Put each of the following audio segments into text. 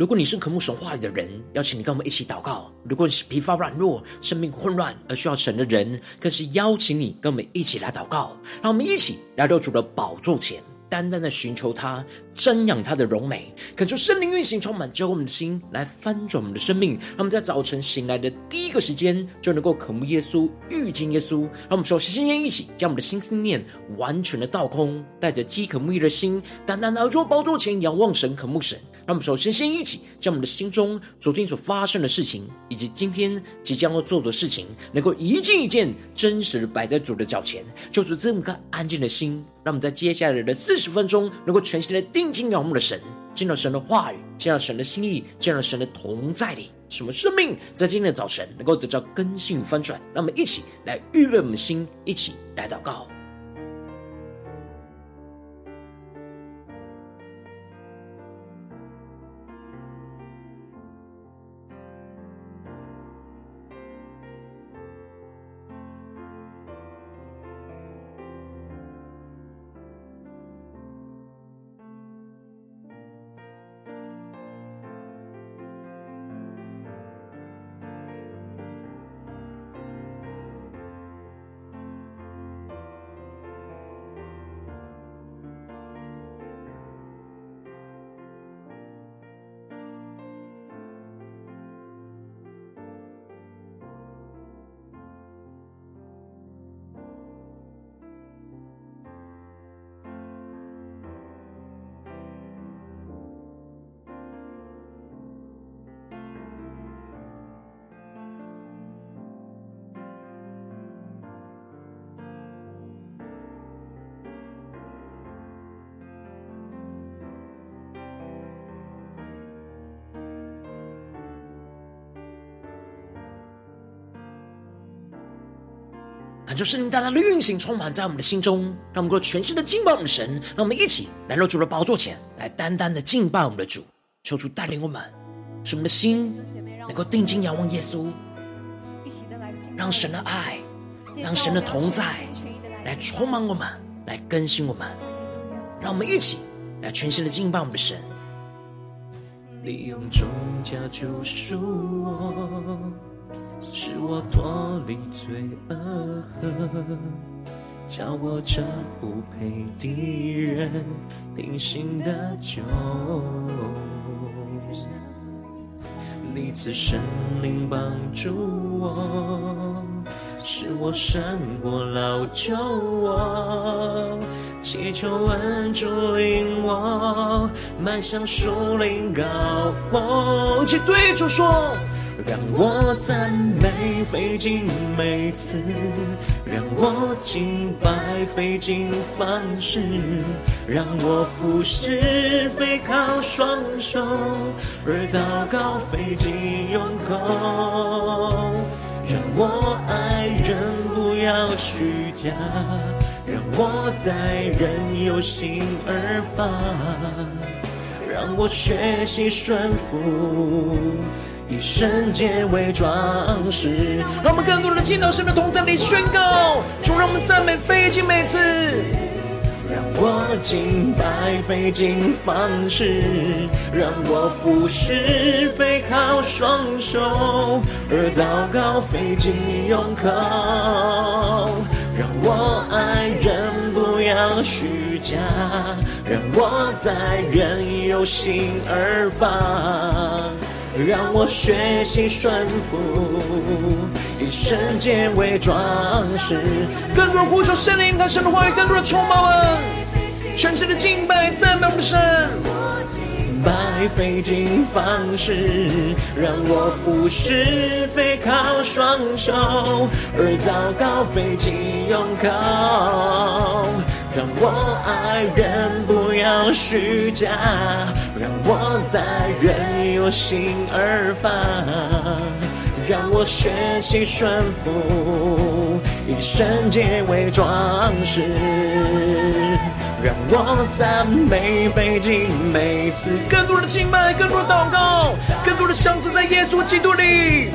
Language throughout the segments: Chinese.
如果你是渴慕神话里的人，邀请你跟我们一起祷告；如果你是疲乏软弱、生命混乱而需要神的人，更是邀请你跟我们一起来祷告。让我们一起来到主的宝座前。单单的寻求他，瞻仰他的荣美，恳求圣灵运行，充满之后我们的心，来翻转我们的生命。让我们在早晨醒来的第一个时间，就能够渴慕耶稣，遇见耶稣。让我们说，先先一起将我们的心思念完全的倒空，带着饥渴慕义的心，单单的坐宝座前仰望神，渴慕神。让我们首先先一起将我们的心中昨天所发生的事情，以及今天即将要做的事情，能够一件一件真实的摆在主的脚前，就是这么个安静的心。让我们在接下来的四十分钟，能够全心的定睛仰望的神，见到神的话语，见到神的心意，见到神的同在里，使我们生命在今天的早晨能够得到更新与翻转。让我们一起来预备我们的心，一起来祷告。感受圣灵大大的运行，充满在我们的心中，让我们够全心的敬拜我们神。让我们一起来到主的宝座前来，单单的敬拜我们的主，求主带领我们，使我们的心能够定睛仰望耶稣，让神的爱，让神的同在来充满我们，来更新我们。让我们一起来全心的敬拜我们的神。你用重价救赎我。使我脱离罪恶河，叫我这不配的人平行的救。你赐圣灵帮助我，使我胜过老旧我，祈求恩主领我迈向树林高峰。请对主说。让我赞美费尽每次，让我敬拜费尽方式，让我服侍非靠双手，而祷告费尽用口。让我爱人不要虚假，让我待人有心而发，让我学习顺服。以圣洁为装饰，让我们更多的见到神的同在里宣告，主让我们赞美费尽每次，让我敬拜费尽方式，让我服侍非靠双手，而祷告费尽用口，让我爱人不要虚假，让我待人有心而发。让我学习顺服，以圣洁为装饰。更多呼求圣灵，他神的话语更多的充满我们，全新的敬拜赞美我们的神。敬拜费尽方式，让我服侍非靠双手，而祷告费尽用口。让我爱人不要虚假，让我待人有心而发，让我学习顺服，以圣洁为装饰，让我赞美费尽每次，更多的敬拜，更多的祷告，更多的相思在耶稣基督里。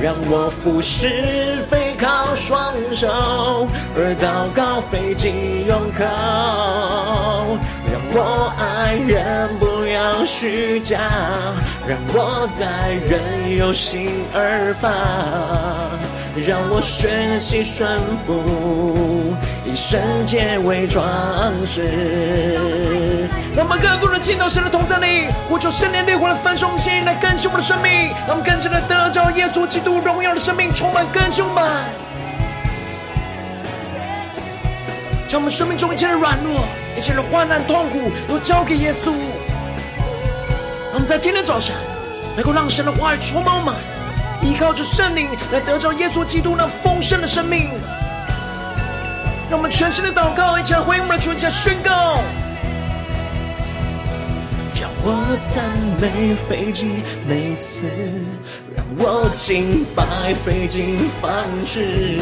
让我俯视飞靠双手，而祷告费尽用口。我爱人不要虚假，让我待人有心而发，让我学习顺服，以圣洁为装饰。让我们更多人进到神的同在里，呼求圣灵烈火的焚烧心来更新我们的生命，让我们更加的得着耶稣基督荣耀的生命，充满更新我将我们生命中一切的软弱、一切的患难、痛苦，都交给耶稣。让我们在今天早上，能够让神的话语充满我们，依靠着圣灵来得着耶稣基督那丰盛的生命。让我们全新的祷告，一起来回应我们的主，一起来宣告。我赞美费尽每次，让我敬拜费尽方式，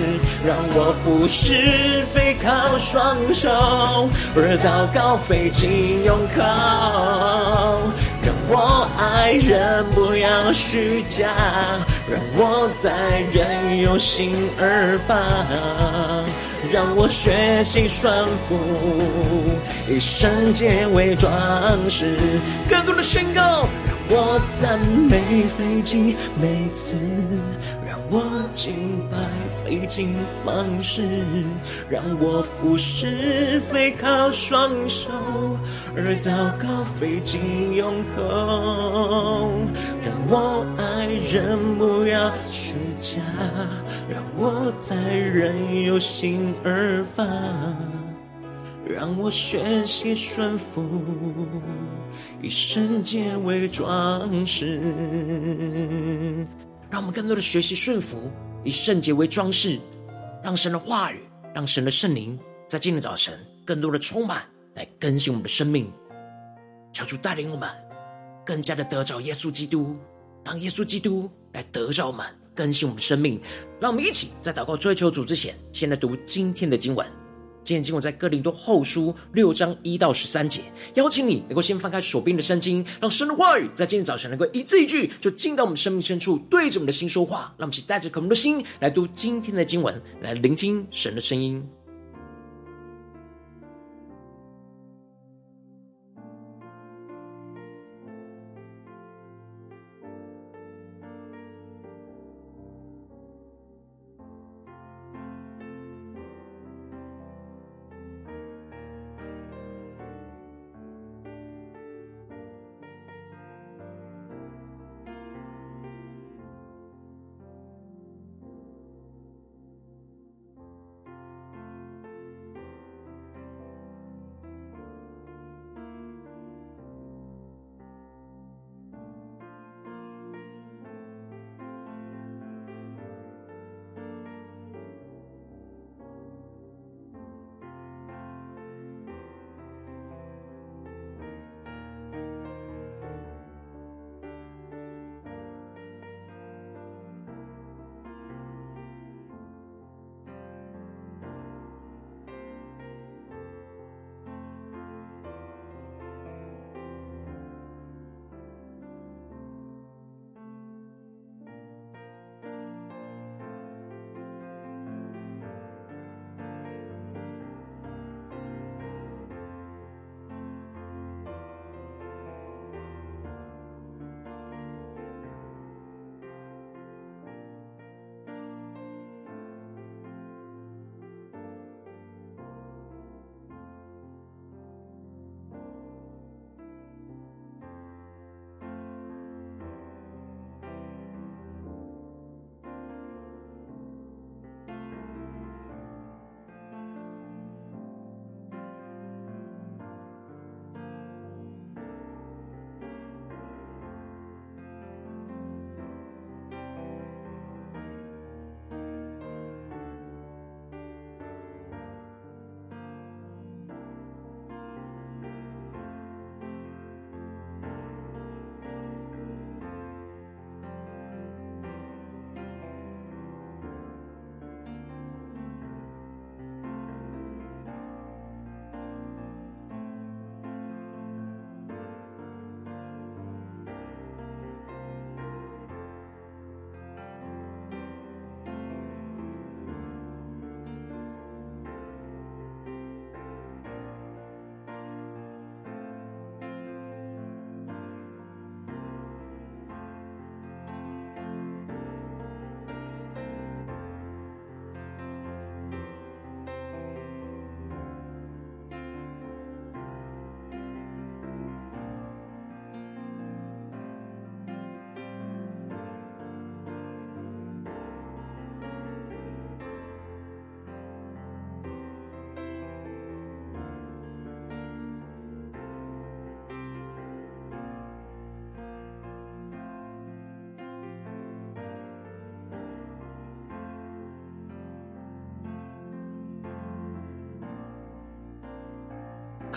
让我服侍非靠双手，而祷告费尽用靠。让我爱人不要虚假，让我待人有心而发。让我学习顺服，以圣洁为装饰。更多的宣告，让我赞美费尽每次，让我敬拜费尽方式，让我服侍非靠双手，而祷告费尽用口。让我爱人不要虚假，让我在任由心而发，让我学习顺服，以圣洁为装饰。让我们更多的学习顺服，以圣洁为装饰，让神的话语，让神的圣灵，在今天早晨更多的充满，来更新我们的生命。求主带领我们，更加的得着耶稣基督，让耶稣基督来得着我们。更新我们生命，让我们一起在祷告追求主之前，先来读今天的经文。今天经文在哥林多后书六章一到十三节。邀请你能够先翻开手边的圣经，让神的话语在今天早晨能够一字一句，就进到我们生命深处，对着我们的心说话。让我们一起带着渴慕的心来读今天的经文，来聆听神的声音。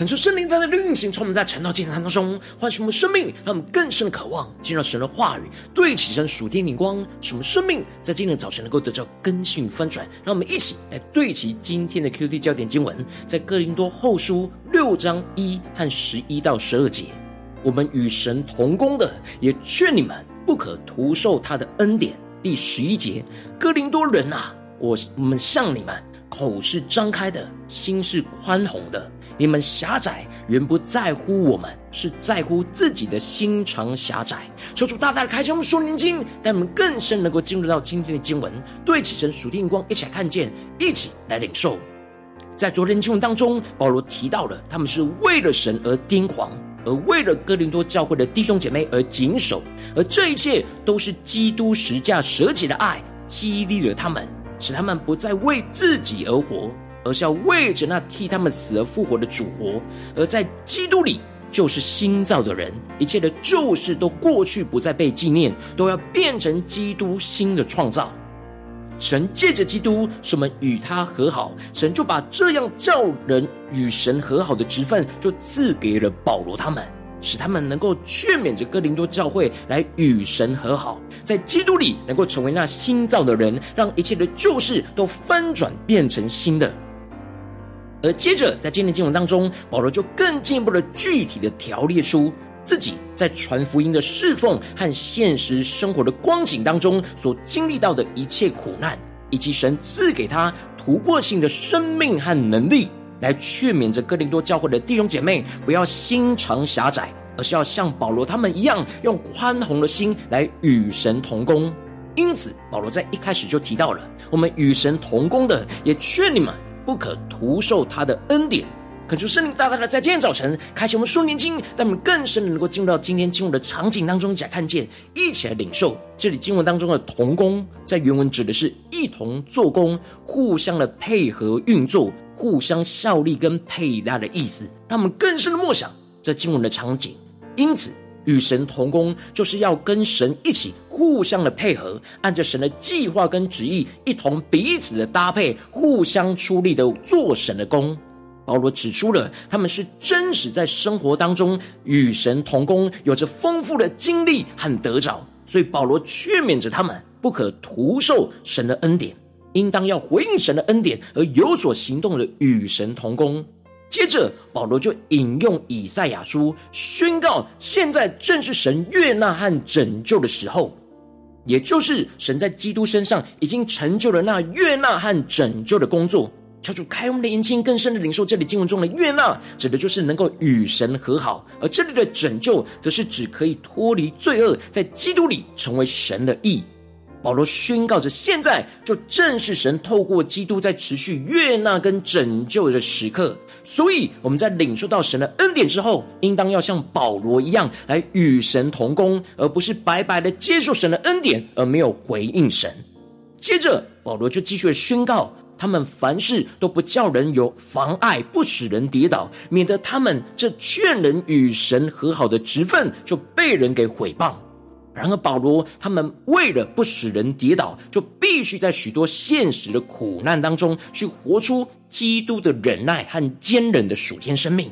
恳求圣灵在的运行，充满在晨祷祭坛当中唤醒我们生命，让我们更深的渴望进入神的话语，对齐神属天灵光，使我们生命在今天早晨能够得到更新翻转。让我们一起来对齐今天的 QT 焦点经文，在哥林多后书六章一和十一到十二节。我们与神同工的，也劝你们不可徒受他的恩典。第十一节，哥林多人啊，我我们向你们口是张开的，心是宽宏的。你们狭窄，原不在乎我们，是在乎自己的心肠狭窄。求主大大的开枪我们属灵经，让我们更深能够进入到今天的经文，对起神属天光，一起来看见，一起来领受。在昨天的经文当中，保罗提到了他们是为了神而癫狂，而为了哥林多教会的弟兄姐妹而谨守，而这一切都是基督十架舍己的爱激励了他们，使他们不再为自己而活。而是要为着那替他们死而复活的主活，而在基督里就是新造的人，一切的旧事都过去，不再被纪念，都要变成基督新的创造。神借着基督使我们与他和好，神就把这样叫人与神和好的职分，就赐给了保罗他们，使他们能够劝勉着哥林多教会来与神和好，在基督里能够成为那新造的人，让一切的旧事都翻转变成新的。而接着，在今天经文当中，保罗就更进一步的具体的条列出自己在传福音的侍奉和现实生活的光景当中所经历到的一切苦难，以及神赐给他突破性的生命和能力，来劝勉着哥林多教会的弟兄姐妹，不要心肠狭窄，而是要像保罗他们一样，用宽宏的心来与神同工。因此，保罗在一开始就提到了，我们与神同工的，也劝你们。不可徒受他的恩典，恳求圣灵大大的在今天早晨开启我们属灵经，让我们更深的能够进入到今天经文的场景当中，一起来看见，一起来领受。这里经文当中的同工，在原文指的是一同做工，互相的配合运作，互相效力跟配搭的意思。让我们更深的默想这经文的场景。因此，与神同工，就是要跟神一起。互相的配合，按着神的计划跟旨意，一同彼此的搭配，互相出力的做神的工。保罗指出了他们是真实在生活当中与神同工，有着丰富的经历和得着，所以保罗劝勉着他们不可徒受神的恩典，应当要回应神的恩典而有所行动的与神同工。接着，保罗就引用以赛亚书宣告：现在正是神悦纳和拯救的时候。也就是神在基督身上已经成就了那悦纳和拯救的工作，求主开我们的眼睛，更深的领受这里经文中的悦纳，指的就是能够与神和好；而这里的拯救，则是指可以脱离罪恶，在基督里成为神的义。保罗宣告着，现在就正是神透过基督在持续悦纳跟拯救的时刻。所以我们在领受到神的恩典之后，应当要像保罗一样来与神同工，而不是白白的接受神的恩典而没有回应神。接着，保罗就继续宣告，他们凡事都不叫人有妨碍，不使人跌倒，免得他们这劝人与神和好的职分就被人给毁谤。然而，保罗他们为了不使人跌倒，就必须在许多现实的苦难当中去活出基督的忍耐和坚忍的属天生命。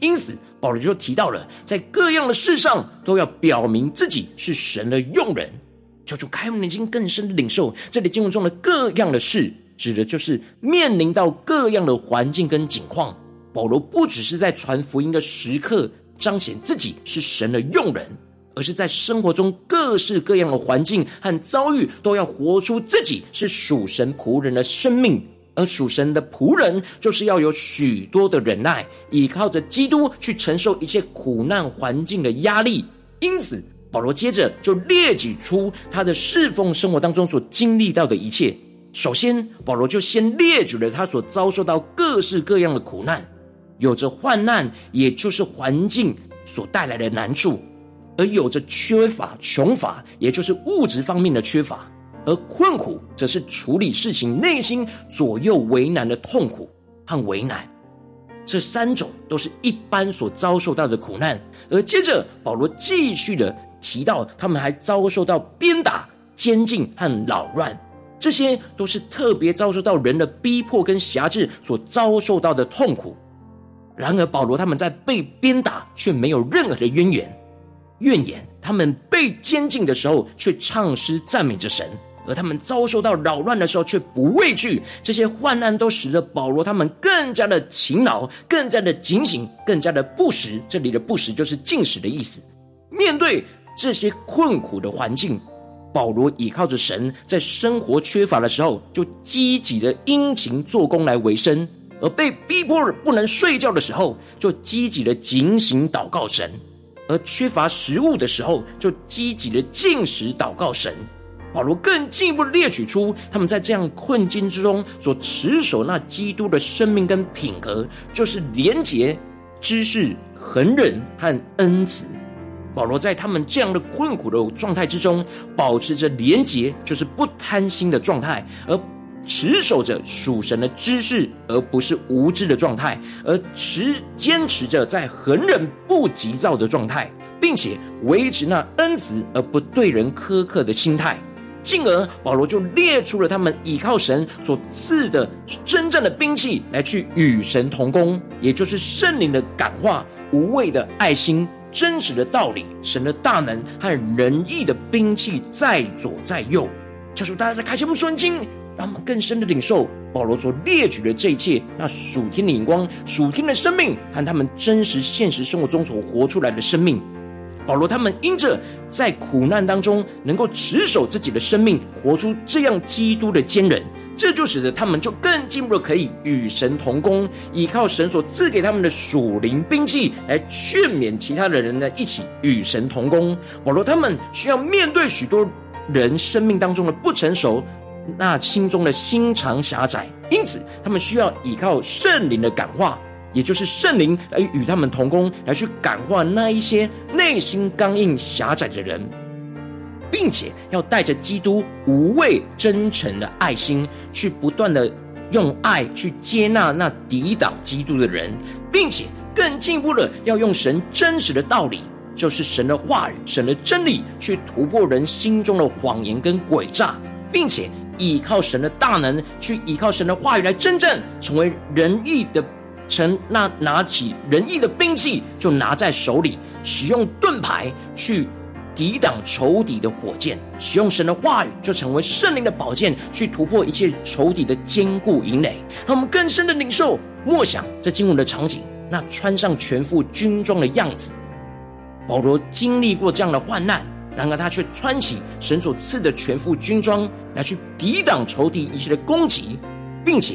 因此，保罗就提到了，在各样的事上都要表明自己是神的用人。求主开我们眼睛，更深的领受这里经文中的各样的事，指的就是面临到各样的环境跟境况。保罗不只是在传福音的时刻彰显自己是神的用人。而是在生活中各式各样的环境和遭遇，都要活出自己是属神仆人的生命。而属神的仆人，就是要有许多的忍耐，依靠着基督去承受一切苦难环境的压力。因此，保罗接着就列举出他的侍奉生活当中所经历到的一切。首先，保罗就先列举了他所遭受到各式各样的苦难，有着患难，也就是环境所带来的难处。而有着缺乏、穷乏，也就是物质方面的缺乏；而困苦，则是处理事情内心左右为难的痛苦和为难。这三种都是一般所遭受到的苦难。而接着，保罗继续的提到，他们还遭受到鞭打、监禁和扰乱，这些都是特别遭受到人的逼迫跟辖制所遭受到的痛苦。然而保罗他们在被鞭打，却没有任何的渊源怨言；他们被监禁的时候，却唱诗赞美着神；而他们遭受到扰乱的时候，却不畏惧。这些患难都使得保罗他们更加的勤劳，更加的警醒，更加的不时。这里的不时就是禁食的意思。面对这些困苦的环境，保罗倚靠着神，在生活缺乏的时候，就积极的殷勤做工来维生；而被逼迫不能睡觉的时候，就积极的警醒祷告神；而缺乏食物的时候，就积极的进食祷告神。保罗更进一步列举出他们在这样困境之中所持守那基督的生命跟品格，就是廉洁、知识、恒忍和恩慈。保罗在他们这样的困苦的状态之中，保持着廉洁，就是不贪心的状态，而持守着属神的知识，而不是无知的状态，而持坚持着在恒忍不急躁的状态，并且维持那恩慈而不对人苛刻的心态。进而，保罗就列出了他们倚靠神所赐的真正的兵器，来去与神同工，也就是圣灵的感化、无畏的爱心。真实的道理，神的大能和仁义的兵器在左在右。求主大家在开启我们属灵经，让我们更深的领受保罗所列举的这一切，那属天的眼光、属天的生命和他们真实现实生活中所活出来的生命。保罗他们因着在苦难当中能够持守自己的生命，活出这样基督的坚韧。这就使得他们就更进一步可以与神同工，依靠神所赐给他们的属灵兵器来劝勉其他的人呢，一起与神同工。保罗他们需要面对许多人生命当中的不成熟，那心中的心肠狭窄，因此他们需要依靠圣灵的感化，也就是圣灵来与他们同工，来去感化那一些内心刚硬狭窄的人。并且要带着基督无畏真诚的爱心，去不断的用爱去接纳那抵挡基督的人，并且更进一步的要用神真实的道理，就是神的话语、神的真理，去突破人心中的谎言跟诡诈，并且依靠神的大能，去依靠神的话语来真正成为仁义的臣。那拿起仁义的兵器，就拿在手里，使用盾牌去。抵挡仇敌的火箭，使用神的话语，就成为圣灵的宝剑，去突破一切仇敌的坚固营垒。让我们更深的领受默想这经文的场景，那穿上全副军装的样子。保罗经历过这样的患难，然而他却穿起神所赐的全副军装，来去抵挡仇敌一切的攻击，并且。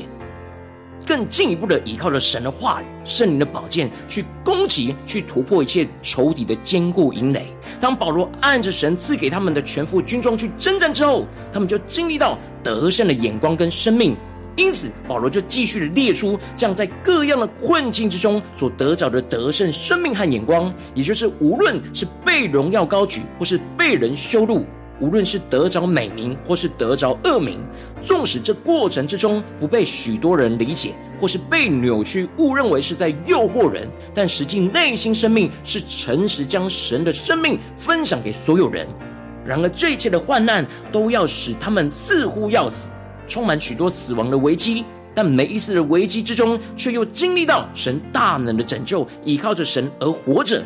更进一步的依靠着神的话语、圣灵的宝剑，去攻击、去突破一切仇敌的坚固营垒。当保罗按着神赐给他们的全副军装去征战之后，他们就经历到得胜的眼光跟生命。因此，保罗就继续的列出这样在各样的困境之中所得着的得胜生命和眼光，也就是无论是被荣耀高举，或是被人羞辱。无论是得着美名，或是得着恶名，纵使这过程之中不被许多人理解，或是被扭曲误认为是在诱惑人，但实际内心生命是诚实，将神的生命分享给所有人。然而，这一切的患难都要使他们似乎要死，充满许多死亡的危机。但每一次的危机之中，却又经历到神大能的拯救，依靠着神而活着。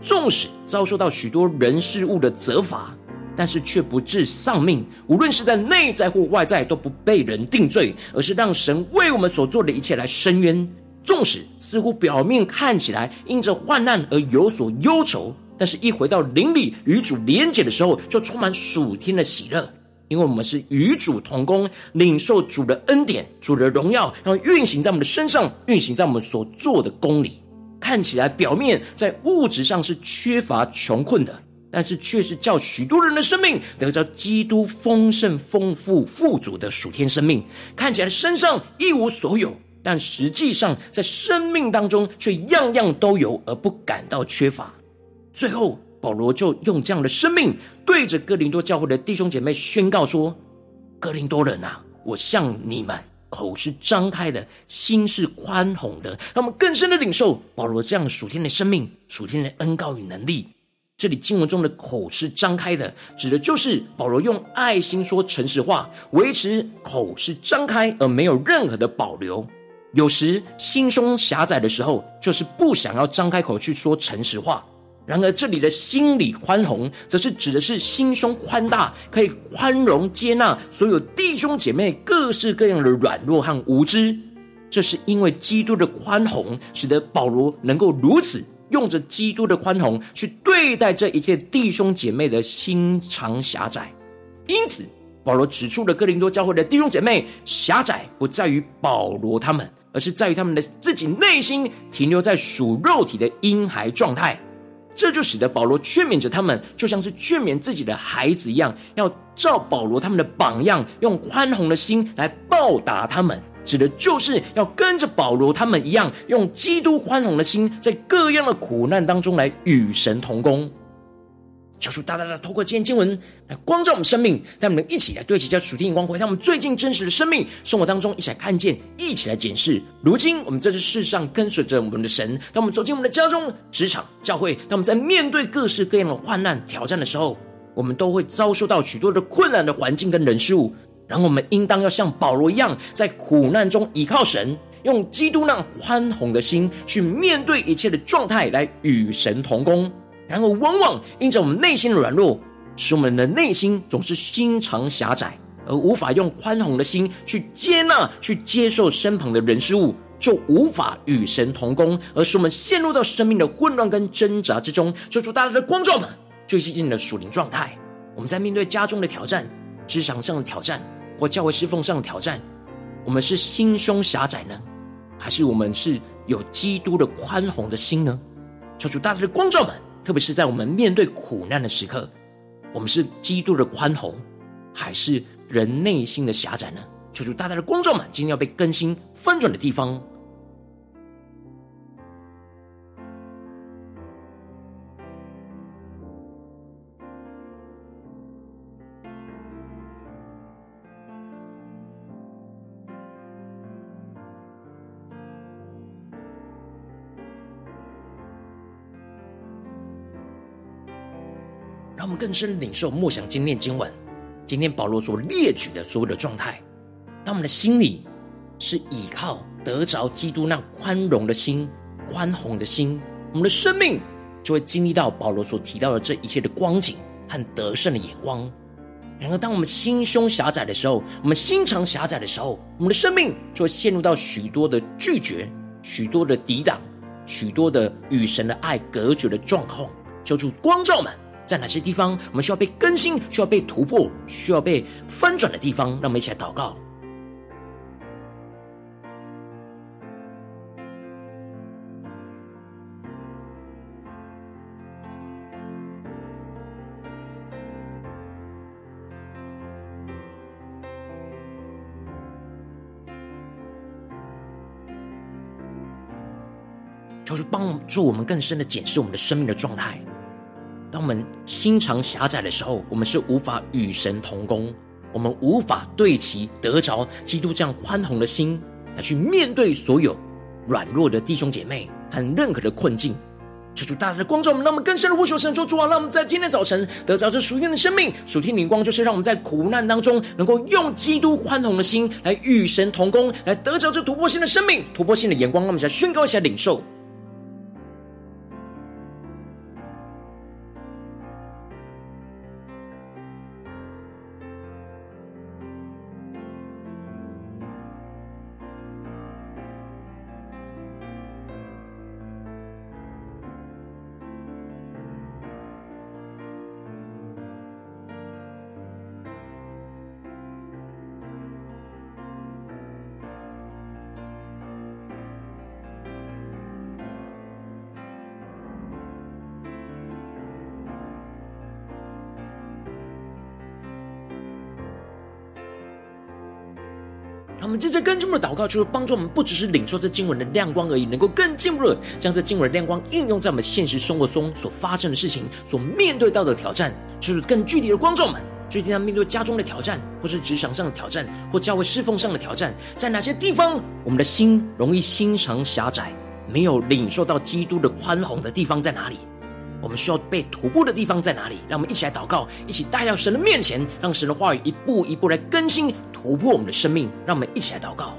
纵使遭受到许多人事物的责罚。但是却不致丧命，无论是在内在或外在，都不被人定罪，而是让神为我们所做的一切来伸冤。纵使似乎表面看起来因着患难而有所忧愁，但是一回到灵里与主连结的时候，就充满属天的喜乐，因为我们是与主同工，领受主的恩典、主的荣耀，要运行在我们的身上，运行在我们所做的工里。看起来表面在物质上是缺乏穷困的。但是却是叫许多人的生命得到基督丰盛、丰富、富足的属天生命，看起来身上一无所有，但实际上在生命当中却样样都有，而不感到缺乏。最后，保罗就用这样的生命对着哥林多教会的弟兄姐妹宣告说：“哥林多人啊，我向你们口是张开的，心是宽宏的。”让我们更深的领受保罗这样属天的生命、属天的恩膏与能力。这里经文中的口是张开的，指的就是保罗用爱心说诚实话，维持口是张开而没有任何的保留。有时心胸狭窄的时候，就是不想要张开口去说诚实话。然而，这里的心理宽宏，则是指的是心胸宽大，可以宽容接纳所有弟兄姐妹各式各样的软弱和无知。这是因为基督的宽宏，使得保罗能够如此用着基督的宽宏去对待这一切弟兄姐妹的心肠狭窄。因此，保罗指出了哥林多教会的弟兄姐妹狭窄，不在于保罗他们，而是在于他们的自己内心停留在属肉体的婴孩状态。这就使得保罗劝勉着他们，就像是劝勉自己的孩子一样，要照保罗他们的榜样，用宽宏的心来报答他们。指的就是要跟着保罗他们一样，用基督宽宏的心，在各样的苦难当中来与神同工。求主大大的透过今天经文来光照我们生命，带我们一起来对齐这属天的光辉，让我们最近真实的生命生活当中一起来看见，一起来检视。如今我们在这世上跟随着我们的神，当我们走进我们的家中、职场、教会，当我们在面对各式各样的患难挑战的时候，我们都会遭受到许多的困难的环境跟人事物。然后我们应当要像保罗一样，在苦难中倚靠神，用基督那宽宏的心去面对一切的状态，来与神同工。然而，往往因着我们内心的软弱，使我们的内心总是心肠狭窄，而无法用宽宏的心去接纳、去接受身旁的人事物，就无法与神同工，而使我们陷入到生命的混乱跟挣扎之中。求主大家的光照们，最近的属灵状态，我们在面对家中的挑战、职场上的挑战或教会侍奉上的挑战，我们是心胸狭窄呢，还是我们是有基督的宽宏的心呢？求主大家的光照们。特别是在我们面对苦难的时刻，我们是基督的宽宏，还是人内心的狭窄呢？求主大家的光照们，今天要被更新翻转的地方。们更深领受默想经念经文，今天保罗所列举的所有的状态，当我们的心里是倚靠得着基督那宽容的心、宽宏的心，我们的生命就会经历到保罗所提到的这一切的光景和得胜的眼光。然而，当我们心胸狭窄的时候，我们心肠狭窄的时候，我们的生命就会陷入到许多的拒绝、许多的抵挡、许多的与神的爱隔绝的状况。求主光照们。在哪些地方我们需要被更新、需要被突破、需要被翻转的地方？让我们一起来祷告。求主帮助我们更深的检视我们的生命的状态。当我们心肠狭窄的时候，我们是无法与神同工，我们无法对其得着基督这样宽宏的心来去面对所有软弱的弟兄姐妹和任何的困境。求主大大的光照我们，让我们更深的呼求神说：主啊，让我们在今天早晨得着这属天的生命、属天灵光，就是让我们在苦难当中能够用基督宽宏的心来与神同工，来得着这突破性的生命、突破性的眼光。让我们来宣告一下领受。我们接着更进的祷告，就是帮助我们不只是领受这经文的亮光而已，能够更进一步的将这经文的亮光应用在我们现实生活中所发生的事情、所面对到的挑战，就是更具体的观众们。最近他面对家中的挑战，或是职场上的挑战，或教会侍奉上的挑战，在哪些地方我们的心容易心肠狭窄，没有领受到基督的宽宏的地方在哪里？我们需要被突破的地方在哪里，让我们一起来祷告，一起带到神的面前，让神的话语一步一步来更新，突破我们的生命，让我们一起来祷告。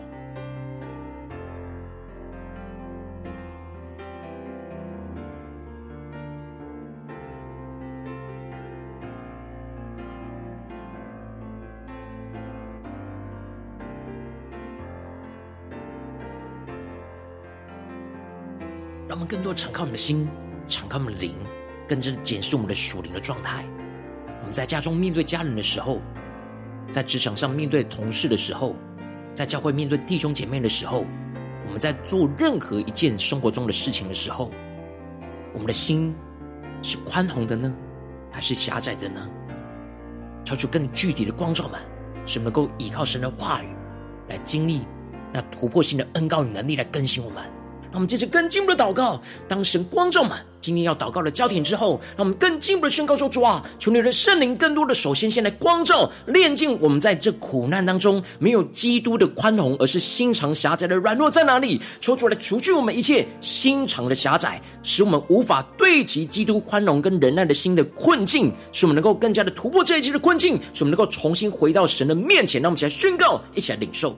让我们更多敞开我们的心。敞开我们的灵，更加的检视我们的属灵的状态。我们在家中面对家人的时候，在职场上面对同事的时候，在教会面对弟兄姐妹的时候，我们在做任何一件生活中的事情的时候，我们的心是宽宏的呢，还是狭窄的呢？超出更具体的光照们，是能够依靠神的话语来经历那突破性的恩膏与能力来更新我们。让我们接着更进一步的祷告。当神光照满今天要祷告的焦点之后，让我们更进一步的宣告说：“主啊，求你的圣灵更多的首先先来光照、炼净我们在这苦难当中没有基督的宽容，而是心肠狭窄的软弱在哪里？求主来除去我们一切心肠的狭窄，使我们无法对齐基督宽容跟忍耐的心的困境，使我们能够更加的突破这一切的困境，使我们能够重新回到神的面前。让我们一起来宣告，一起来领受。”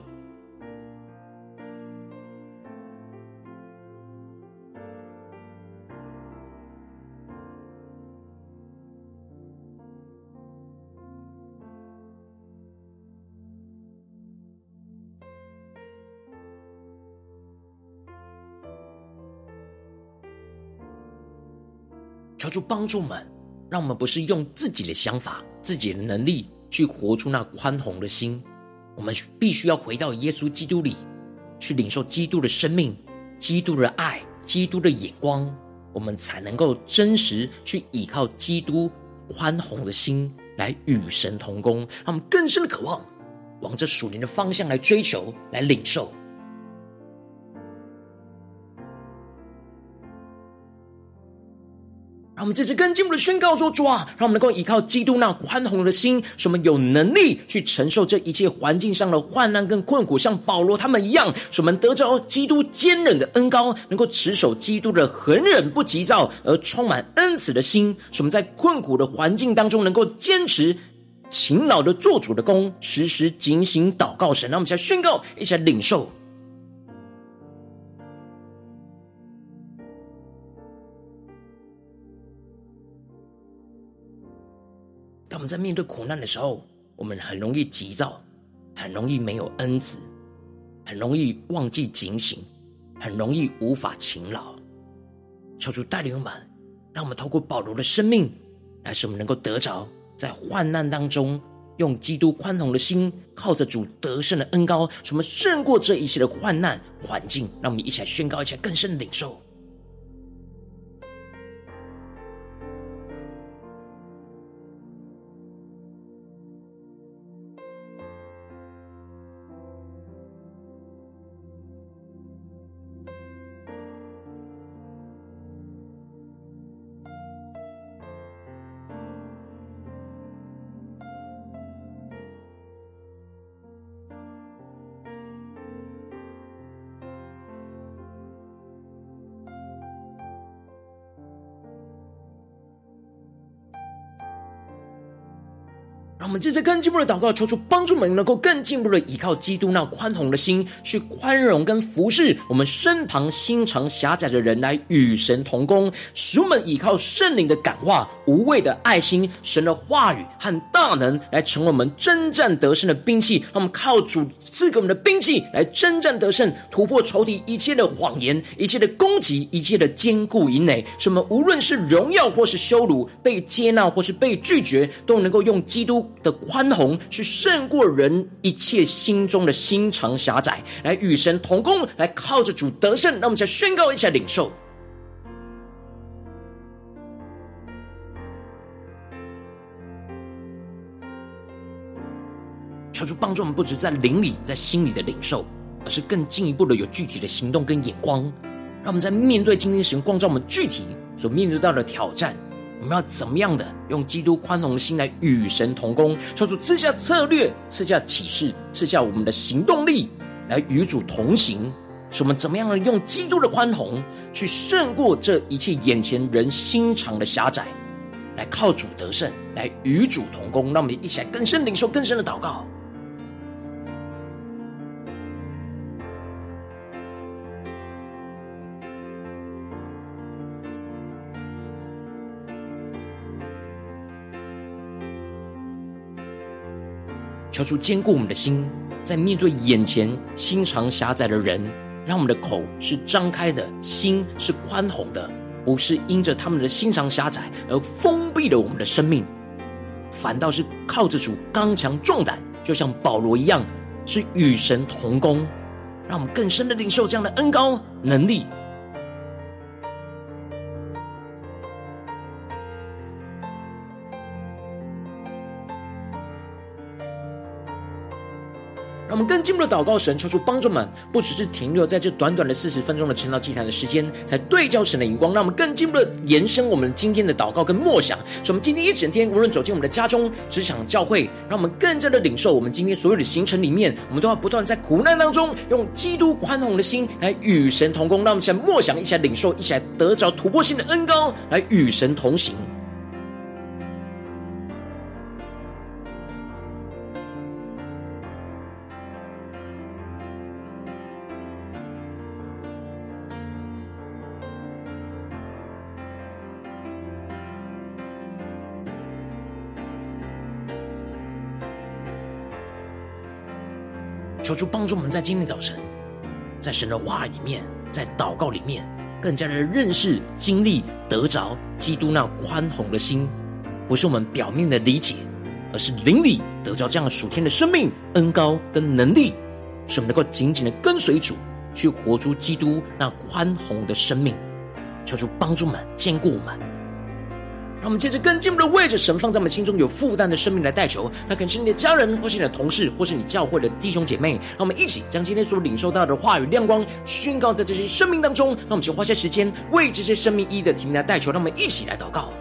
求主帮助我们，让我们不是用自己的想法、自己的能力去活出那宽宏的心。我们必须要回到耶稣基督里，去领受基督的生命、基督的爱、基督的眼光，我们才能够真实去依靠基督宽宏的心来与神同工，让我们更深的渴望往这属灵的方向来追求、来领受。让我们这次更进一步的宣告说：“主啊，让我们能够依靠基督那宽宏的心，使我们有能力去承受这一切环境上的患难跟困苦，像保罗他们一样，使我们得着基督坚忍的恩膏，能够持守基督的恒忍不急躁而充满恩慈的心，使我们在困苦的环境当中能够坚持勤劳的做主的工，时时警醒祷告神。让我们一起来宣告，一起来领受。”在面对苦难的时候，我们很容易急躁，很容易没有恩慈，很容易忘记警醒，很容易无法勤劳。求主带领我们，让我们透过保罗的生命，来使我们能够得着在患难当中，用基督宽宏的心，靠着主得胜的恩膏，使我们胜过这一切的患难环境。让我们一起来宣告，一起来更深的领受。我们接着更进一步的祷告，求主帮助我们能够更进一步的依靠基督那宽宏的心，去宽容跟服侍我们身旁心肠狭窄的人，来与神同工，使我们依靠圣灵的感化、无畏的爱心、神的话语和大能，来成为我们征战得胜的兵器。让我们靠主赐给我们的兵器来征战得胜，突破仇敌一切的谎言、一切的攻击、一切的坚固营垒。使我们无论是荣耀或是羞辱，被接纳或是被拒绝，都能够用基督的宽宏去胜过人一切心中的心肠狭窄，来与神同工，来靠着主得胜。让我们再宣告一下领受，求主帮助我们，不只在灵里、在心里的领受，而是更进一步的有具体的行动跟眼光。让我们在面对今天神光照我们具体所面对到的挑战。我们要怎么样的用基督宽宏的心来与神同工？求主赐下策略，赐下启示，赐下我们的行动力，来与主同行。使我们怎么样的用基督的宽宏去胜过这一切眼前人心肠的狭窄，来靠主得胜，来与主同工。让我们一起来更深领受更深的祷告。求主坚固我们的心，在面对眼前心肠狭窄的人，让我们的口是张开的，心是宽宏的，不是因着他们的心肠狭窄而封闭了我们的生命，反倒是靠着主刚强壮胆，就像保罗一样，是与神同工，让我们更深的领受这样的恩高能力。让我们更进一步的祷告神，求出帮助们，不只是停留在这短短的四十分钟的晨祷祭坛的时间，才对焦神的荧光。让我们更进一步的延伸我们今天的祷告跟默想，使我们今天一整天，无论走进我们的家中、职场、教会，让我们更加的领受我们今天所有的行程里面，我们都要不断在苦难当中，用基督宽宏的心来与神同工。让我们一起来默想，一起来领受，一起来得着突破性的恩膏，来与神同行。求主帮助我们在今天早晨，在神的话里面，在祷告里面，更加的认识、经历、得着基督那宽宏的心，不是我们表面的理解，而是灵里得着这样属天的生命、恩膏跟能力，使我们能够紧紧的跟随主，去活出基督那宽宏的生命。求主帮助我们，坚固我们。让我们接着更进一步的为着神放在我们心中有负担的生命来代求，他可能是你的家人，或是你的同事，或是你教会的弟兄姐妹。让我们一起将今天所领受到的话语亮光宣告在这些生命当中。让我们就花些时间为这些生命一一的提名来代求。让我们一起来祷告。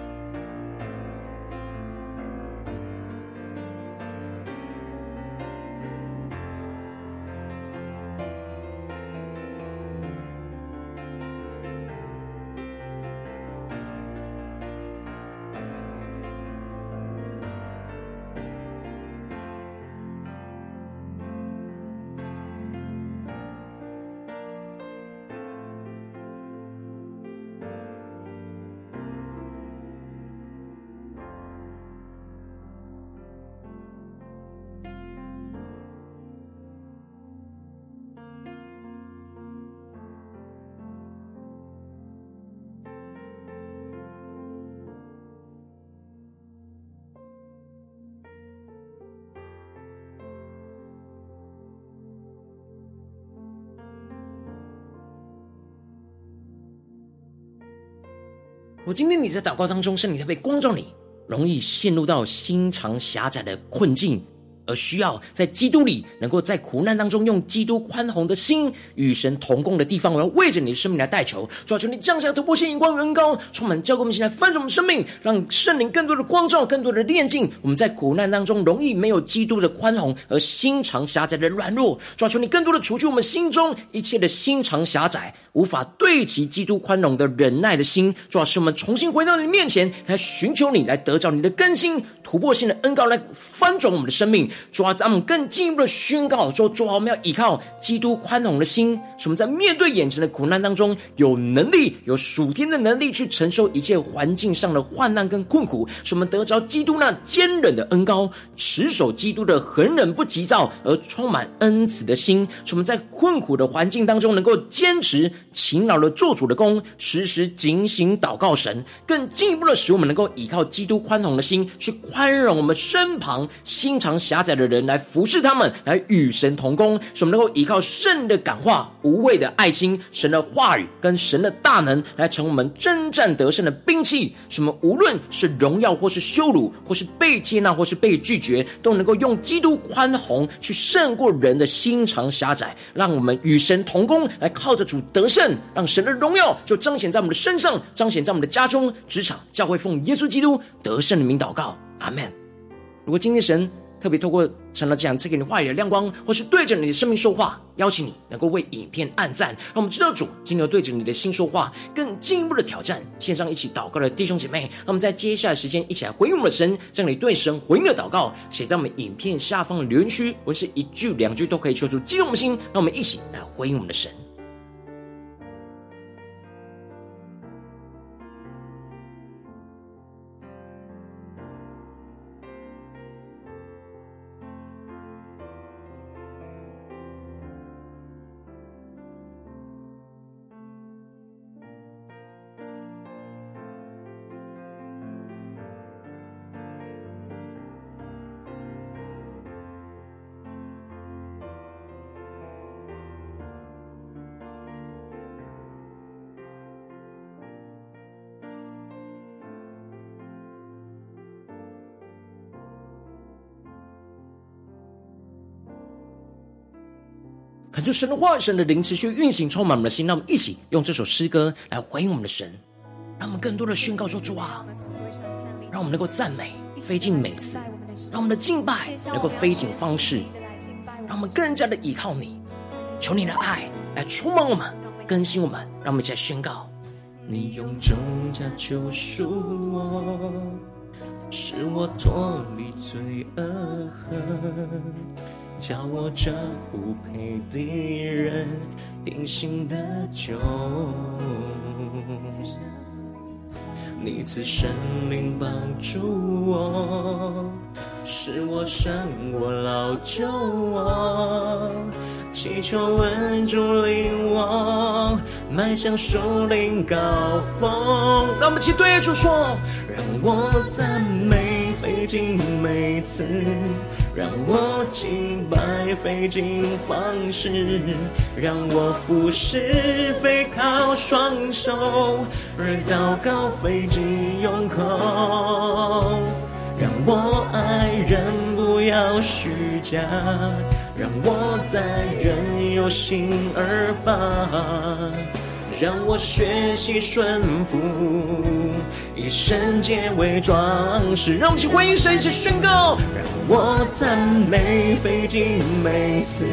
我今天你在祷告当中，圣灵特别光照你，容易陷入到心肠狭窄的困境。而需要在基督里，能够在苦难当中用基督宽宏的心与神同工的地方，我要为着你的生命来代求。主啊，求你降下突破性、眼光、恩膏，充满教灌我们，现在翻转我们生命，让圣灵更多的光照、更多的炼净。我们在苦难当中容易没有基督的宽宏，而心肠狭窄的软弱。主啊，求你更多的除去我们心中一切的心肠狭窄，无法对齐基督宽容的忍耐的心。主啊，使我们重新回到你面前来寻求你，来得着你的更新、突破性的恩膏，来翻转我们的生命。主啊，让我们更进一步的宣告说：主啊，我们要依靠基督宽容的心，使我们在面对眼前的苦难当中，有能力、有属天的能力去承受一切环境上的患难跟困苦，使我们得着基督那坚忍的恩膏，持守基督的恒忍不急躁而充满恩慈的心，使我们在困苦的环境当中能够坚持勤劳的做主的工，时时警醒祷告神，更进一步的使我们能够依靠基督宽容的心，去宽容我们身旁心肠狭窄的人。来服侍他们，来与神同工，使我们能够依靠圣的感化、无畏的爱心、神的话语跟神的大能，来成为我们征战得胜的兵器。什么无论是荣耀，或是羞辱，或是被接纳，或是被拒绝，都能够用基督宽宏去胜过人的心肠狭窄。让我们与神同工，来靠着主得胜，让神的荣耀就彰显在我们的身上，彰显在我们的家中、职场、教会，奉耶稣基督得胜的名祷告，阿门。如果今天神，特别透过神的这样赐给你话语的亮光，或是对着你的生命说话，邀请你能够为影片按赞，让我们知道主今天对着你的心说话，更进一步的挑战。线上一起祷告的弟兄姐妹，让我们在接下来时间一起来回应我们的神，将你对神回应的祷告写在我们影片下方的留言区，或是一句两句都可以说出激动的心，让我们一起来回应我们的神。恳求神的话语、神的灵持续运行，充满我们的心。让我们一起用这首诗歌来回应我们的神，让我们更多的宣告说：主啊，让我们能够赞美，飞进美词；让我们的敬拜能够飞进方式；让我们更加的依靠你，求你的爱来充满我们，更新我们。让我们一起来宣告：你用重价救赎我，使我脱离罪恶恨。叫我这不配的人因信得救，你赐生命帮助我，使我胜过老旧我，祈求恩主领我迈向树林高峰。让我们一起对主说，让我赞美费尽美词。让我敬拜费尽方式，让我服侍非靠双手，而祷告费尽用口。让我爱人不要虚假，让我在人有心而发。让我学习顺服，以圣洁为装饰。让我们一起回应神，一起宣告。让我赞美费尽每次，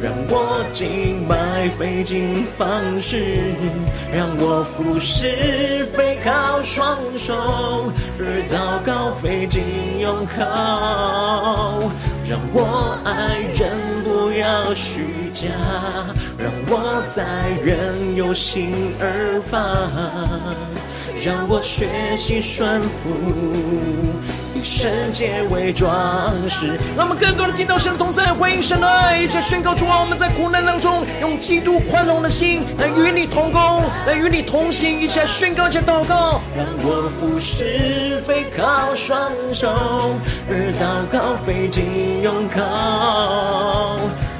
让我敬拜费尽方式，让我服侍非靠双手，而祷告费尽用口。让我爱人要虚假，让我在人有心而发，让我学习顺服，以圣洁为装饰。让我们更多的进到神的同在，回应神的爱，一起宣告出啊！我们在苦难当中，用基督宽容的心来与你同工，来与你同行，一起来宣告，一起祷告。让我服侍非靠双手，而祷告费尽。用靠，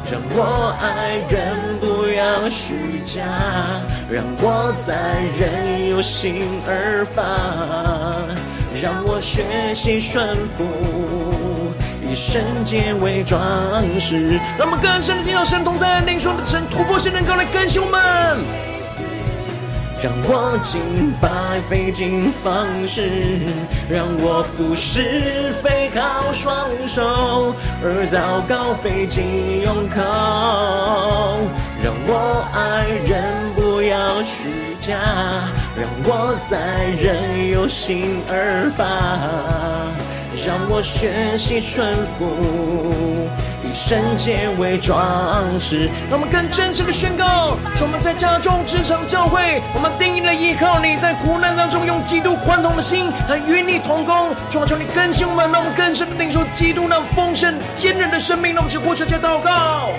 让我爱人不要虚假，让我在人有心而发，让我学习顺服，以圣洁为装饰。让我们更深的进入神同在，领受的神突破性能够来更新我们。让我敬拜费尽方式，让我服侍非靠双手，而祷告费尽用口。让我爱人不要虚假，让我在人有心而发，让我学习顺服。圣洁为装饰，让我们更真实的宣告：从我们在家中、职场、教会，我们定义了依靠你，在苦难当中用基督宽宏的心来与你同工。主啊，求你更新我们，让我们更深的领受基督那丰盛、坚韧的生命。让我们去呼求、加祷告。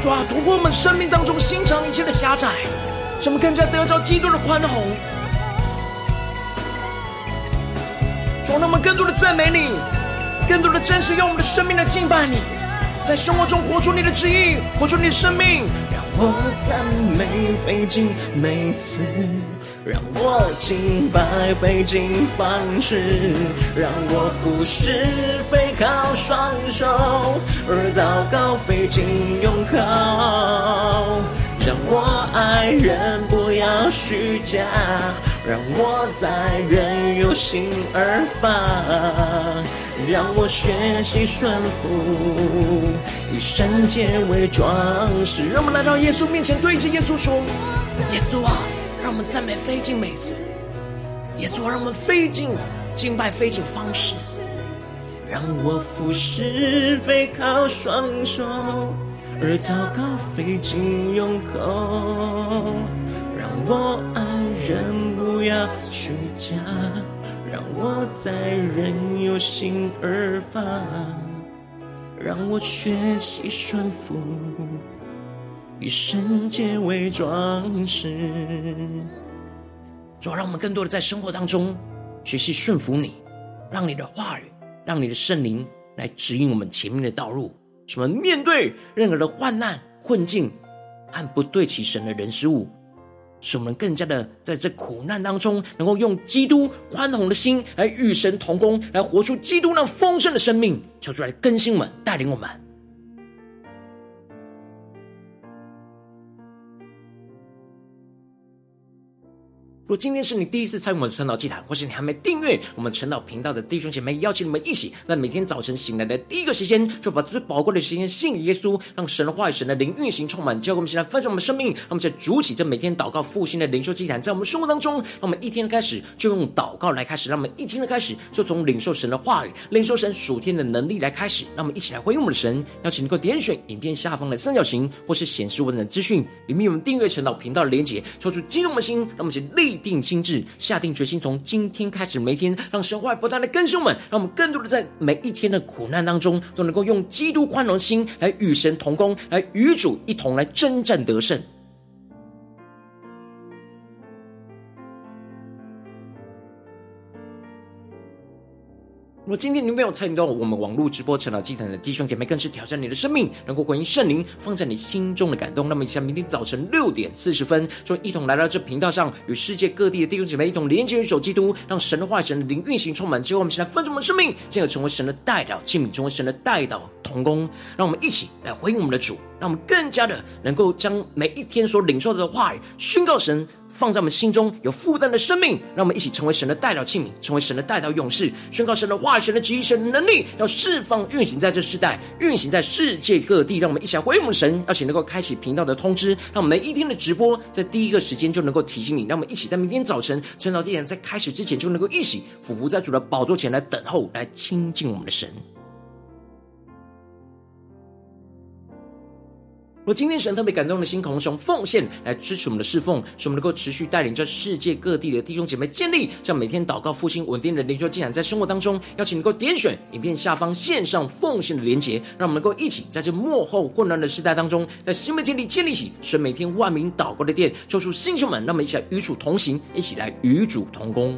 主啊，突破我们生命当中心肠一切的狭窄，让我们更加得着基督的宽宏。主，让我们更多的赞美你。更多的真实，用我们的生命来敬拜你，在生活中活出你的旨意，活出你的生命。让我赞美费尽每次，让我敬拜费尽方式，让我服侍费靠双手，而祷告费尽用口。让我爱人不要虚假，让我在人有心而发。让我学习顺服，以圣洁为装饰。让我们来到耶稣面前，对着耶稣说：“耶稣啊，让我们赞美费尽美词。耶稣啊，让我们费尽敬拜费尽方式。让我服侍飞靠双手，而祷告费尽用口。让我爱人不要虚假。”让我在人有心而发，让我学习顺服，以圣洁为装饰。主要让我们更多的在生活当中学习顺服你，让你的话语，让你的圣灵来指引我们前面的道路。什么面对任何的患难、困境和不对其神的人事物。使我们更加的在这苦难当中，能够用基督宽宏的心来与神同工，来活出基督那丰盛的生命，求主来更新我们，带领我们。如果今天是你第一次参与我们晨祷祭坛，或是你还没订阅我们晨祷频道的弟兄姐妹，邀请你们一起，在每天早晨醒来的第一个时间，就把最宝贵的时间献给耶稣，让神的话语、神的灵运行充满，教会我们现在翻转我们生命，让我们在主起这每天祷告复兴的灵修祭坛，在我们生活当中，让我们一天的开始就用祷告来开始，让我们一天的开始就从领受神的话语、领受神属天的能力来开始，让我们一起来回应我们的神。邀请你能够点选影片下方的三角形，或是显示文字资讯里面有我们订阅晨祷频道的连结，抽出激动的心，让我们一起立定心智。下定决心，从今天开始，每天让神话不断的更新我们，让我们更多的在每一天的苦难当中，都能够用基督宽容心来与神同工，来与主一同来征战得胜。如果今天你没有参与到我们网络直播成长祭坛的弟兄姐妹，更是挑战你的生命，能够回应圣灵放在你心中的感动。那么，在明天早晨六点四十分，就一同来到这频道上，与世界各地的弟兄姐妹一同连接、与主基督，让神的话语、神的灵运行充满。之后，我们现在分盛我们的生命，进而成为神的代表器皿，成为神的代祷同工。让我们一起来回应我们的主，让我们更加的能够将每一天所领受的话语宣告神。放在我们心中有负担的生命，让我们一起成为神的代表器皿，成为神的代表勇士，宣告神的话语、神的旨意、神的能力，要释放运行在这世代，运行在世界各地。让我们一起来回应我们神，而且能够开启频道的通知，让我们每一天的直播在第一个时间就能够提醒你。让我们一起在明天早晨晨祷祭坛在开始之前，就能够一起俯伏在主的宝座前来等候，来亲近我们的神。若今天神特别感动的心，同时用奉献来支持我们的侍奉，使我们能够持续带领着世界各地的弟兄姐妹建立这样每天祷告复兴稳定的灵修进展，在生活当中，邀请能够点选影片下方线上奉献的连结，让我们能够一起在这幕后混乱的时代当中，在新媒体里建立起神每天万名祷告的殿，抽出弟兄们，让我们一起来与主同行，一起来与主同工。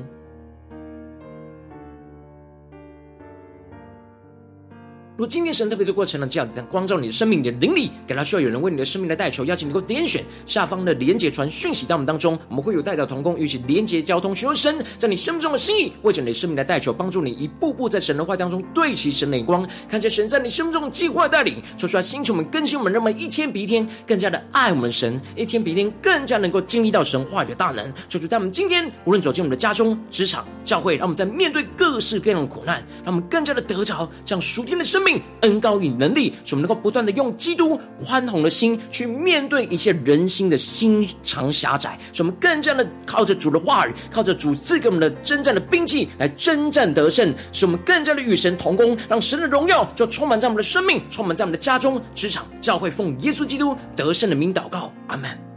如今天神特别的过程呢，这样子光照你的生命，你的灵里，给他需要有人为你的生命来代求，邀请你能够点选下方的连结传讯息到我们当中，我们会有代表同工，一起连结交通，寻求神在你生命中的心意，为着你的生命来代求，帮助你一步步在神的话当中对齐神的眼光，看见神在你生命中的计划带领，说出来星球们更新我们，让我们一天比一天更加的爱我们神，一天比一天更加能够经历到神话语的大能。求主在我们今天无论走进我们的家中、职场、教会，让我们在面对各式各样的苦难，让我们更加的得着这样属天的生命恩高与能力，使我们能够不断的用基督宽宏的心去面对一切人心的心肠狭窄，使我们更加的靠着主的话语，靠着主赐给我们的征战的兵器来征战得胜，使我们更加的与神同工，让神的荣耀就充满在我们的生命，充满在我们的家中、职场、教会，奉耶稣基督得胜的名祷告，阿门。